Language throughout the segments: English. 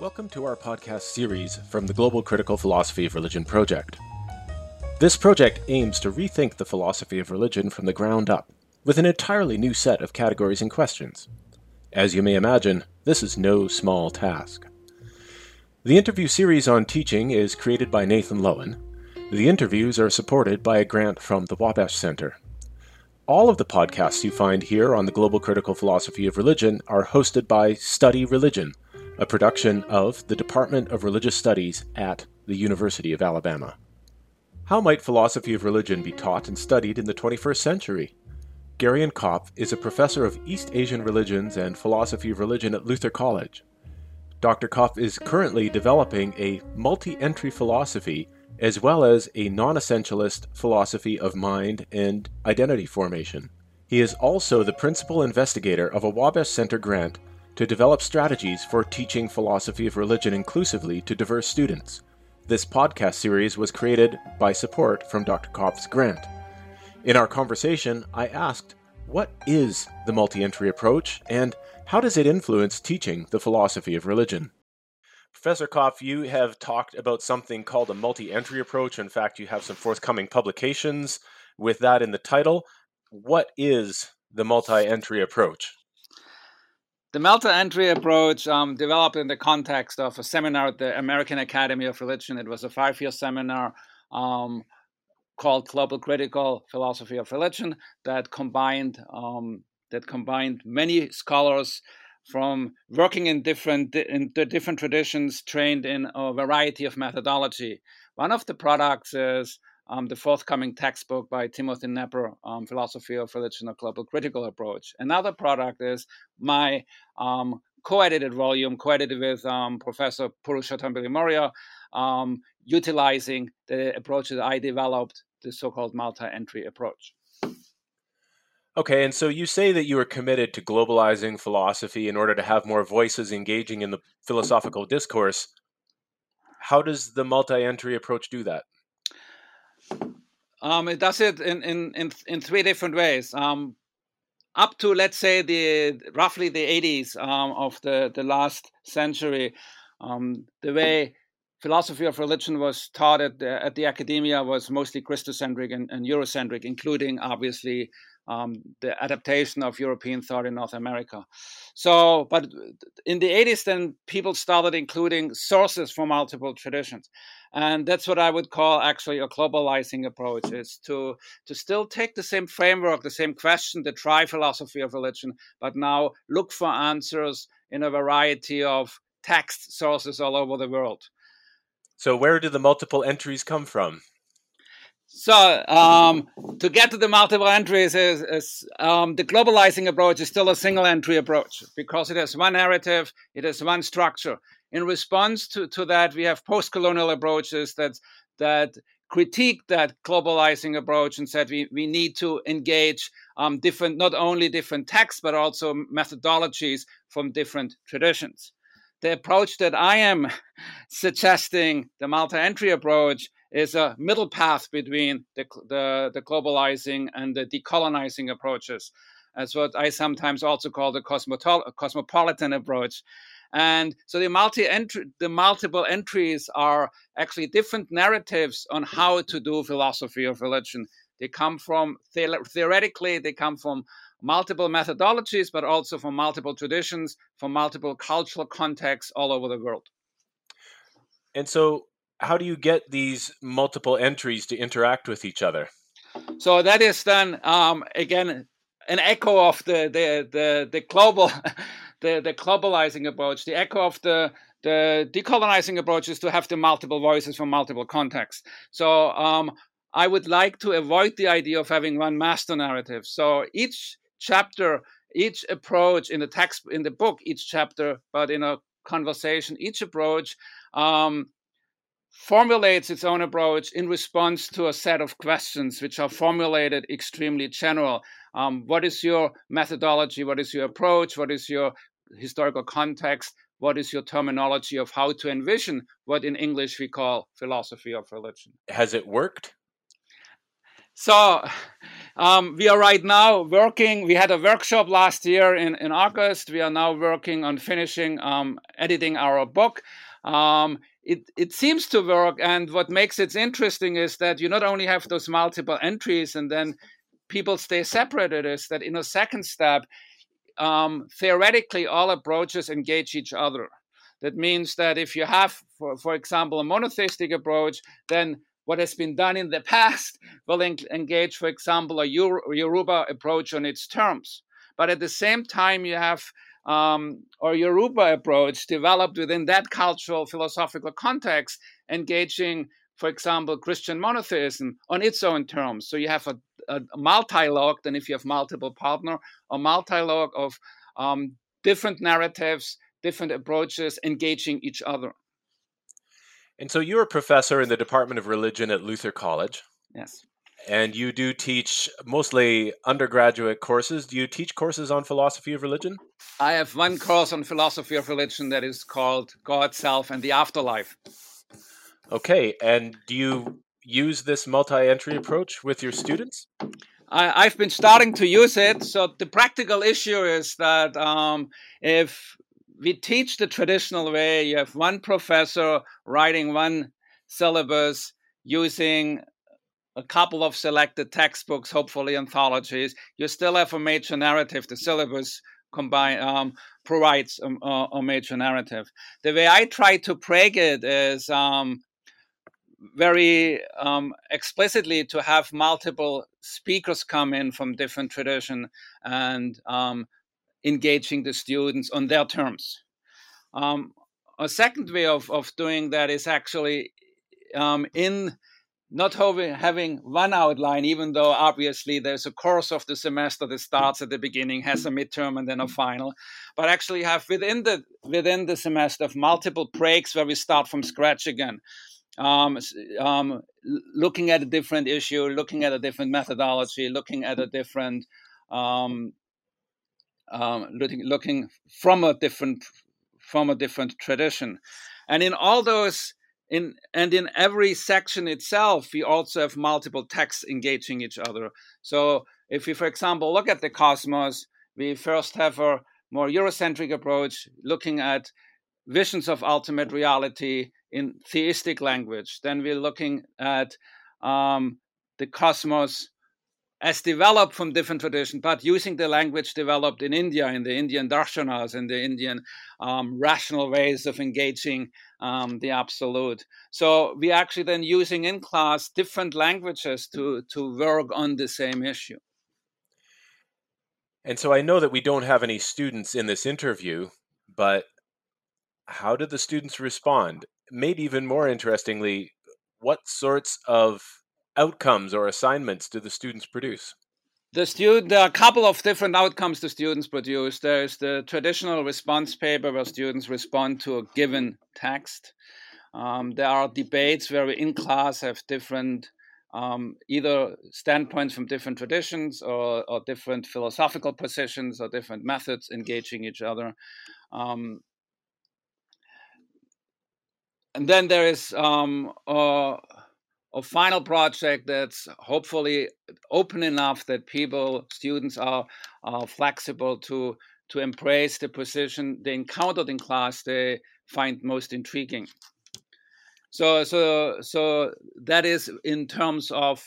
Welcome to our podcast series from the Global Critical Philosophy of Religion Project. This project aims to rethink the philosophy of religion from the ground up, with an entirely new set of categories and questions. As you may imagine, this is no small task. The interview series on teaching is created by Nathan Loewen. The interviews are supported by a grant from the Wabash Center. All of the podcasts you find here on the Global Critical Philosophy of Religion are hosted by Study Religion, a production of the Department of Religious Studies at the University of Alabama. How might philosophy of religion be taught and studied in the 21st century? Gereon Kopf is a professor of East Asian religions and philosophy of religion at Luther College. Dr. Kopf is currently developing a multi entry philosophy as well as a non essentialist philosophy of mind and identity formation. He is also the principal investigator of a Wabash Center grant to develop strategies for teaching philosophy of religion inclusively to diverse students. This podcast series was created by support from Dr. Kopf's grant. In our conversation, I asked, What is the multi entry approach, and how does it influence teaching the philosophy of religion? Professor Kopf, you have talked about something called a multi entry approach. In fact, you have some forthcoming publications with that in the title. What is the multi entry approach? The multi entry approach um, developed in the context of a seminar at the American Academy of Religion. It was a five year seminar um, called Global Critical Philosophy of Religion that combined um, that combined many scholars from working in different in different traditions, trained in a variety of methodology. One of the products is um, the forthcoming textbook by Timothy Knepper, um, Philosophy of Religion: A Global Critical Approach. Another product is my um, co-edited volume, co-edited with um, Professor Purushottam Bilimoria, um, utilizing the approach that I developed, the so-called multi-entry approach. Okay, and so you say that you are committed to globalizing philosophy in order to have more voices engaging in the philosophical discourse. How does the multi-entry approach do that? Um, it does it in, in, in, in three different ways. Um, up to let's say the roughly the 80s um, of the, the last century, um, the way philosophy of religion was taught at the, at the academia was mostly Christocentric and, and Eurocentric, including obviously um, the adaptation of European thought in North America. So, but in the 80s, then people started including sources from multiple traditions. And that's what I would call actually a globalizing approach is to, to still take the same framework, the same question, the tri philosophy of religion, but now look for answers in a variety of text sources all over the world. So, where do the multiple entries come from? So um, to get to the multiple entries is, is um, the globalizing approach is still a single entry approach because it has one narrative, it has one structure. In response to, to that, we have post-colonial approaches that that critique that globalizing approach and said we, we need to engage um, different not only different texts but also methodologies from different traditions. The approach that I am suggesting, the multi-entry approach, is a middle path between the, the, the globalizing and the decolonizing approaches. That's what I sometimes also call the cosmopolitan approach. And so the multi entry, the multiple entries are actually different narratives on how to do philosophy of religion. They come from theoretically, they come from multiple methodologies, but also from multiple traditions, from multiple cultural contexts all over the world. And so, how do you get these multiple entries to interact with each other? So that is then um, again an echo of the the the, the global the, the globalizing approach. The echo of the the decolonizing approach is to have the multiple voices from multiple contexts. So um, I would like to avoid the idea of having one master narrative. So each chapter, each approach in the text in the book, each chapter, but in a conversation, each approach um, formulates its own approach in response to a set of questions which are formulated extremely general. Um, what is your methodology? What is your approach? What is your historical context? What is your terminology of how to envision what in English we call philosophy of religion? Has it worked? So um, we are right now working. We had a workshop last year in, in August. We are now working on finishing um, editing our book. Um, it, it seems to work, and what makes it interesting is that you not only have those multiple entries and then people stay separated, is that in a second step, um, theoretically, all approaches engage each other. That means that if you have, for, for example, a monotheistic approach, then what has been done in the past will engage, for example, a Yoruba approach on its terms. But at the same time, you have um, or Yoruba approach developed within that cultural philosophical context, engaging, for example, Christian monotheism on its own terms. So you have a, a, a multi-log, then if you have multiple partner, a multi-log of um, different narratives, different approaches engaging each other. And so you're a professor in the Department of Religion at Luther College. Yes. And you do teach mostly undergraduate courses. Do you teach courses on philosophy of religion? I have one course on philosophy of religion that is called God, Self, and the Afterlife. Okay. And do you use this multi entry approach with your students? I, have been starting to use it. So the practical issue is that um, if we teach the traditional way. You have one professor writing one syllabus using a couple of selected textbooks, hopefully anthologies. You still have a major narrative. The syllabus combine um, provides a, a, major narrative. The way I try to break it is um, very um, explicitly to have multiple speakers come in from different tradition and um, engaging the students on their terms. Um, a second way of, of doing that is actually um, in not having one outline, even though obviously there's a course of the semester that starts at the beginning, has a midterm and then a final, but actually have within the within the semester multiple breaks where we start from scratch again. Um, um, looking at a different issue, looking at a different methodology, looking at a different um, um, looking, looking from a different from a different tradition and in all those in and in every section itself we also have multiple texts engaging each other. So if we for example look at the cosmos we first have a more eurocentric approach looking at visions of ultimate reality in theistic language. Then we're looking at um, the cosmos as developed from different traditions, but using the language developed in India, in the Indian darshanas, in the Indian um, rational ways of engaging um, the absolute. So we actually then using in class different languages to to work on the same issue. And so I know that we don't have any students in this interview, but how did the students respond? Maybe even more interestingly, what sorts of outcomes or assignments do the students produce? The student, there are a couple of different outcomes the students produce. There's the traditional response paper where students respond to a given text. Um, there are debates where we in class have different um, either standpoints from different traditions or, or, different philosophical positions or different methods engaging each other. Um, and then there is uh, a final project that's hopefully open enough that people, students are, are flexible to to embrace the position they encountered in class they find most intriguing. So so so that is in terms of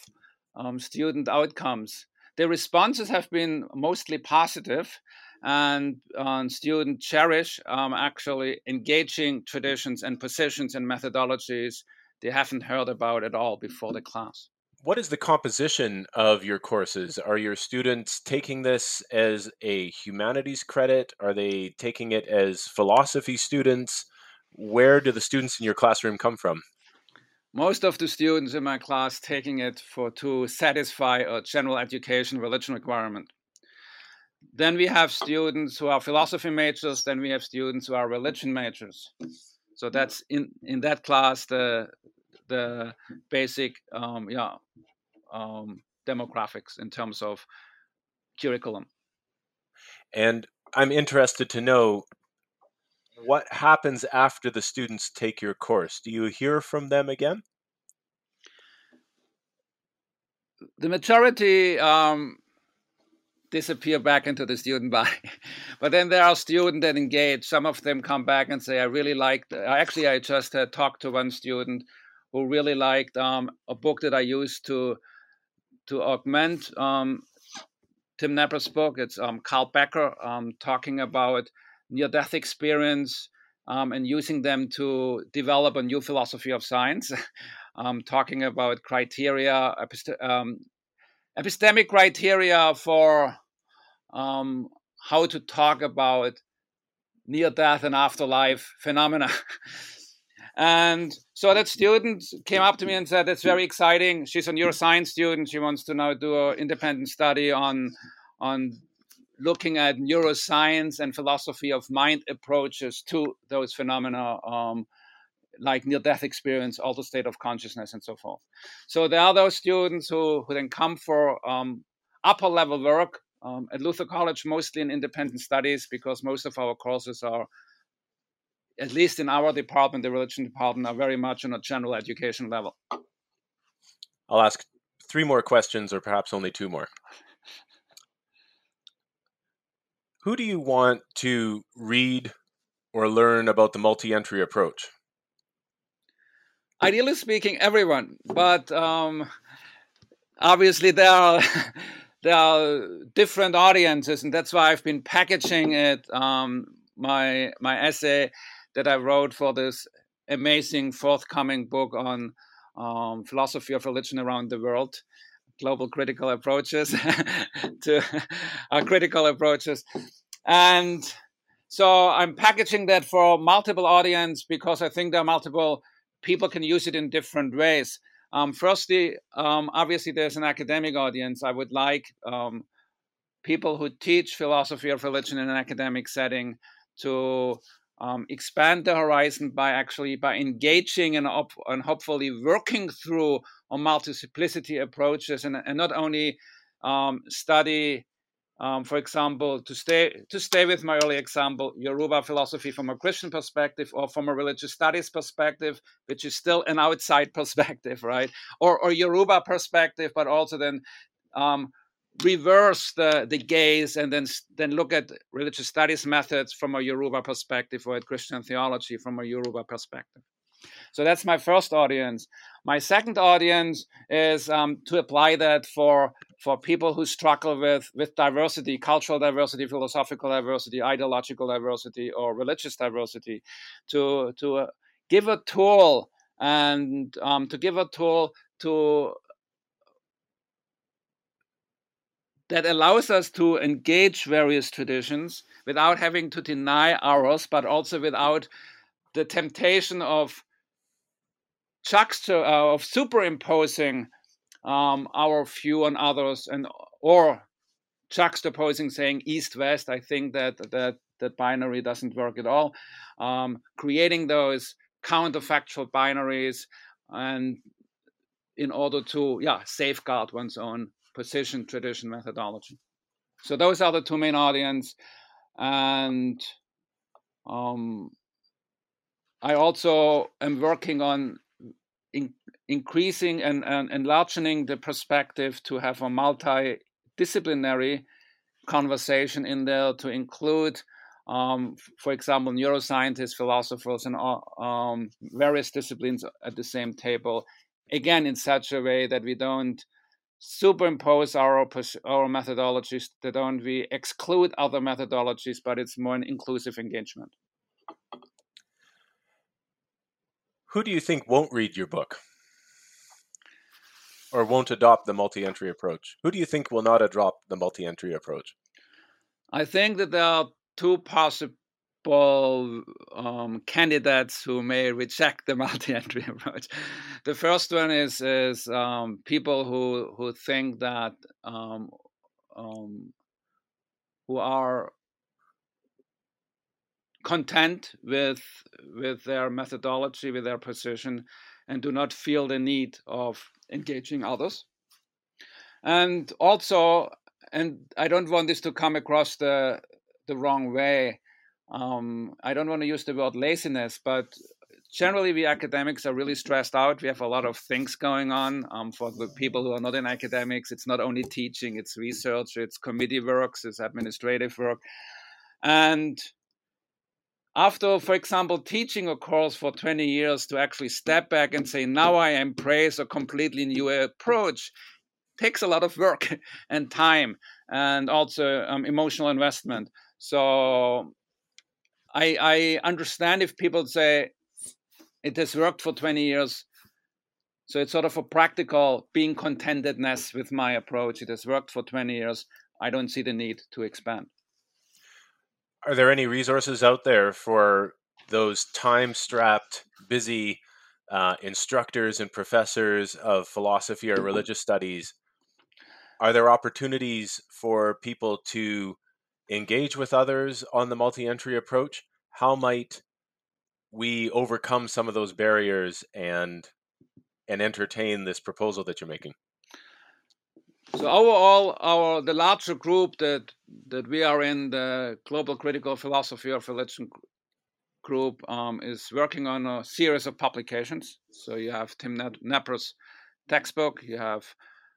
um, student outcomes. The responses have been mostly positive, and um, students cherish um, actually engaging traditions and positions and methodologies they haven't heard about at all before the class. What is the composition of your courses? Are your students taking this as a humanities credit? Are they taking it as philosophy students? Where do the students in your classroom come from? Most of the students in my class taking it for to satisfy a general education religion requirement. Then we have students who are philosophy majors, then we have students who are religion majors. So that's in in that class the the basic um, yeah um, demographics in terms of curriculum. And I'm interested to know what happens after the students take your course. Do you hear from them again? the majority um, disappear back into the student body. but then there are students that engage. Some of them come back and say, I really liked, actually, I just uh, talked to one student who really liked um, a book that I used to to augment um, Tim Knepper's book. It's um, Carl Becker um, talking about near-death experience um, and using them to develop a new philosophy of science, um, talking about criteria, epistemic criteria for um, how to talk about near death and afterlife phenomena. and so that student came up to me and said, It's very exciting. She's a neuroscience student. She wants to now do an independent study on, on looking at neuroscience and philosophy of mind approaches to those phenomena. Um, like near death experience, altered state of consciousness, and so forth. So there are those students who, who then come for um, upper level work um, at Luther College, mostly in independent studies, because most of our courses are, at least in our department, the religion department, are very much on a general education level. I'll ask three more questions, or perhaps only two more. Who do you want to read or learn about the multi entry approach? Ideally speaking, everyone. But um, obviously, there are there are different audiences, and that's why I've been packaging it. Um, my my essay that I wrote for this amazing forthcoming book on um, philosophy of religion around the world, global critical approaches to our critical approaches, and so I'm packaging that for multiple audience because I think there are multiple people can use it in different ways. Um, firstly, um, obviously, there's an academic audience. I would like um, people who teach philosophy of religion in an academic setting to um, expand the horizon by actually by engaging and, op- and hopefully working through on multiplicity approaches and, and not only um, study um, for example, to stay to stay with my early example, Yoruba philosophy from a Christian perspective or from a religious studies perspective, which is still an outside perspective, right? Or or Yoruba perspective, but also then um, reverse the, the gaze and then then look at religious studies methods from a Yoruba perspective or at Christian theology from a Yoruba perspective. So that's my first audience. My second audience is um, to apply that for for people who struggle with with diversity, cultural diversity, philosophical diversity, ideological diversity, or religious diversity, to to uh, give a tool and um, to give a tool to that allows us to engage various traditions without having to deny ours, but also without the temptation of juxta uh, of superimposing um, our view on others and or juxtaposing saying east west i think that that that binary doesn't work at all. Um, creating those counterfactual binaries and in order to yeah safeguard one's own position tradition methodology. So those are the two main audience and um, i also am working on in, increasing and, and enlarging the perspective to have a multidisciplinary conversation in there to include, um, for example, neuroscientists, philosophers, and um, various disciplines at the same table. Again, in such a way that we don't superimpose our our methodologies, that don't we exclude other methodologies, but it's more an inclusive engagement. Who do you think won't read your book? Or won't adopt the multi entry approach? Who do you think will not adopt the multi entry approach? I think that there are two possible um, candidates who may reject the multi-entry approach. The first one is is um, people who who think that um, um who are content with with their methodology, with their position, and do not feel the need of engaging others. And also, and I don't want this to come across the the wrong way. Um, I don't want to use the word laziness, but generally, we academics are really stressed out. We have a lot of things going on. Um, for the people who are not in academics, it's not only teaching, it's research, it's committee works, it's administrative work. And after, for example, teaching a course for 20 years to actually step back and say, now I embrace a completely new approach, takes a lot of work and time and also um, emotional investment. So I, I understand if people say it has worked for 20 years. So it's sort of a practical being contentedness with my approach. It has worked for 20 years. I don't see the need to expand. Are there any resources out there for those time strapped, busy uh, instructors and professors of philosophy or religious studies? Are there opportunities for people to engage with others on the multi entry approach? How might we overcome some of those barriers and and entertain this proposal that you're making? So overall, our the larger group that that we are in, the Global Critical Philosophy of Religion group, um, is working on a series of publications. So you have Tim Knepper's textbook, you have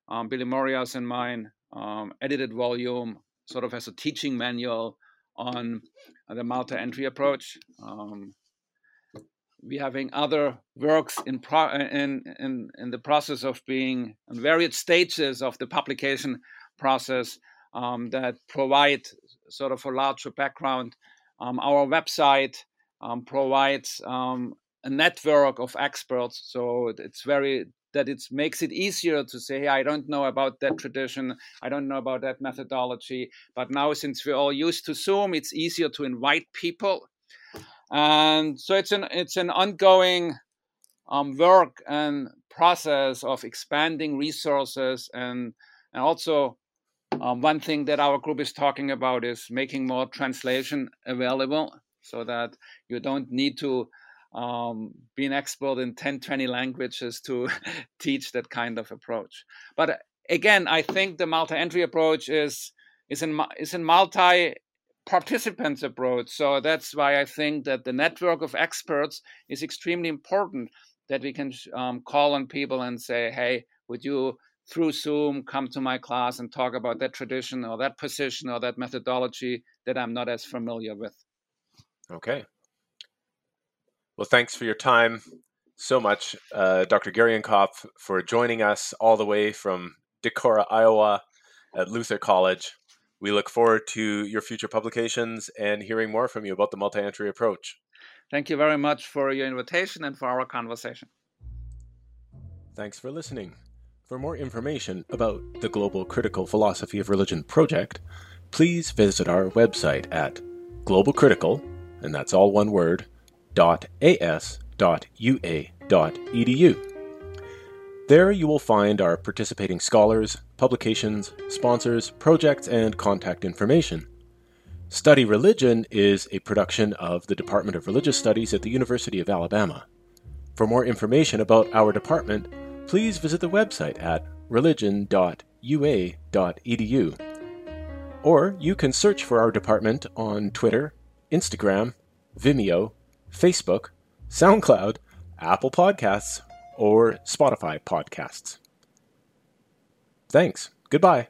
um, Bilimoria's and mine um, edited volume, sort of as a teaching manual on the multi-entry approach. Um, we're having other works in, pro- in, in, in the process of being in various stages of the publication process um, that provide sort of a larger background. Um, our website um, provides um, a network of experts, so it's very that it makes it easier to say, hey, I don't know about that tradition, I don't know about that methodology, but now since we're all used to Zoom, it's easier to invite people and so it's an it's an ongoing um, work and process of expanding resources and and also um, one thing that our group is talking about is making more translation available so that you don't need to um, be an expert in 10 20 languages to teach that kind of approach. But again i think the multi-entry approach is is in is in multi participants abroad. So that's why I think that the network of experts is extremely important. That we can um, call on people and say, "Hey, would you through Zoom come to my class and talk about that tradition or that position or that methodology that I'm not as familiar with?" Okay. Well, thanks for your time so much, uh, Dr. Gereon Kopf, for joining us all the way from Decorah, Iowa, at Luther College. We look forward to your future publications and hearing more from you about the multi entry approach. Thank you very much for your invitation and for our conversation. Thanks for listening. For more information about the Global Critical Philosophy of Religion project, please visit our website at globalcritical, and that's all one word, dot There you will find our participating scholars, publications, sponsors, projects, and contact information. Study Religion is a production of the Department of Religious Studies at the University of Alabama. For more information about our department, please visit the website at religion.ua.edu. Or you can search for our department on Twitter, Instagram, Vimeo, Facebook, SoundCloud, Apple Podcasts, or Spotify podcasts. Thanks. Goodbye.